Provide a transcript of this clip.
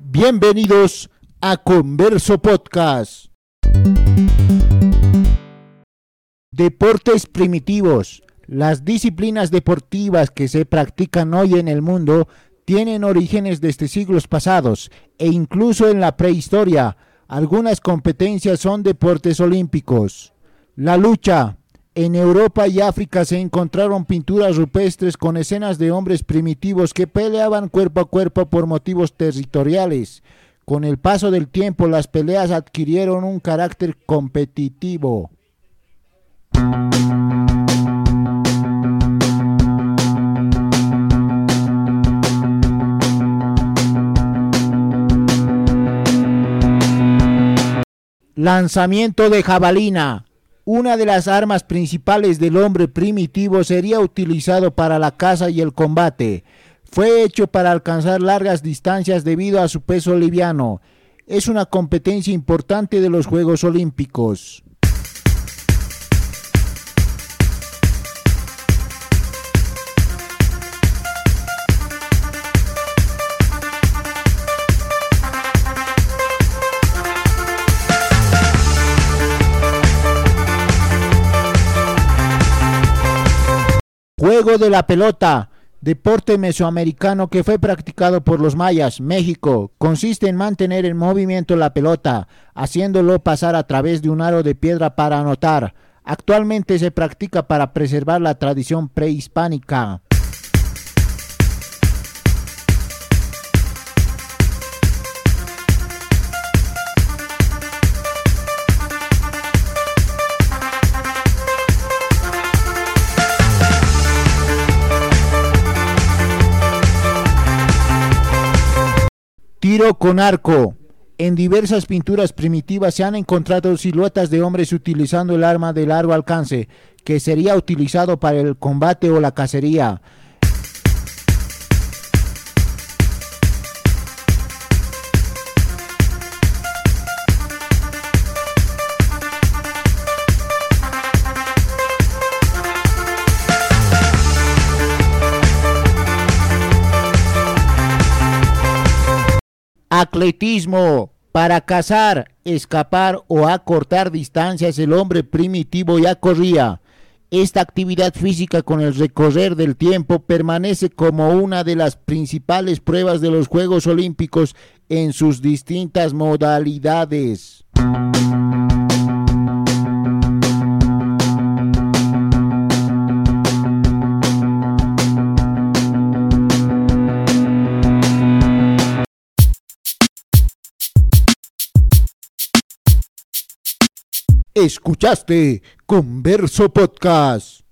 Bienvenidos a Converso Podcast. Deportes primitivos. Las disciplinas deportivas que se practican hoy en el mundo tienen orígenes desde siglos pasados e incluso en la prehistoria. Algunas competencias son deportes olímpicos. La lucha. En Europa y África se encontraron pinturas rupestres con escenas de hombres primitivos que peleaban cuerpo a cuerpo por motivos territoriales. Con el paso del tiempo las peleas adquirieron un carácter competitivo. Lanzamiento de jabalina. Una de las armas principales del hombre primitivo sería utilizado para la caza y el combate. Fue hecho para alcanzar largas distancias debido a su peso liviano. Es una competencia importante de los Juegos Olímpicos. Juego de la pelota, deporte mesoamericano que fue practicado por los mayas, México, consiste en mantener en movimiento la pelota, haciéndolo pasar a través de un aro de piedra para anotar. Actualmente se practica para preservar la tradición prehispánica. Tiro con arco. En diversas pinturas primitivas se han encontrado siluetas de hombres utilizando el arma de largo alcance, que sería utilizado para el combate o la cacería. Atletismo. Para cazar, escapar o acortar distancias el hombre primitivo ya corría. Esta actividad física con el recorrer del tiempo permanece como una de las principales pruebas de los Juegos Olímpicos en sus distintas modalidades. Escuchaste Converso Podcast.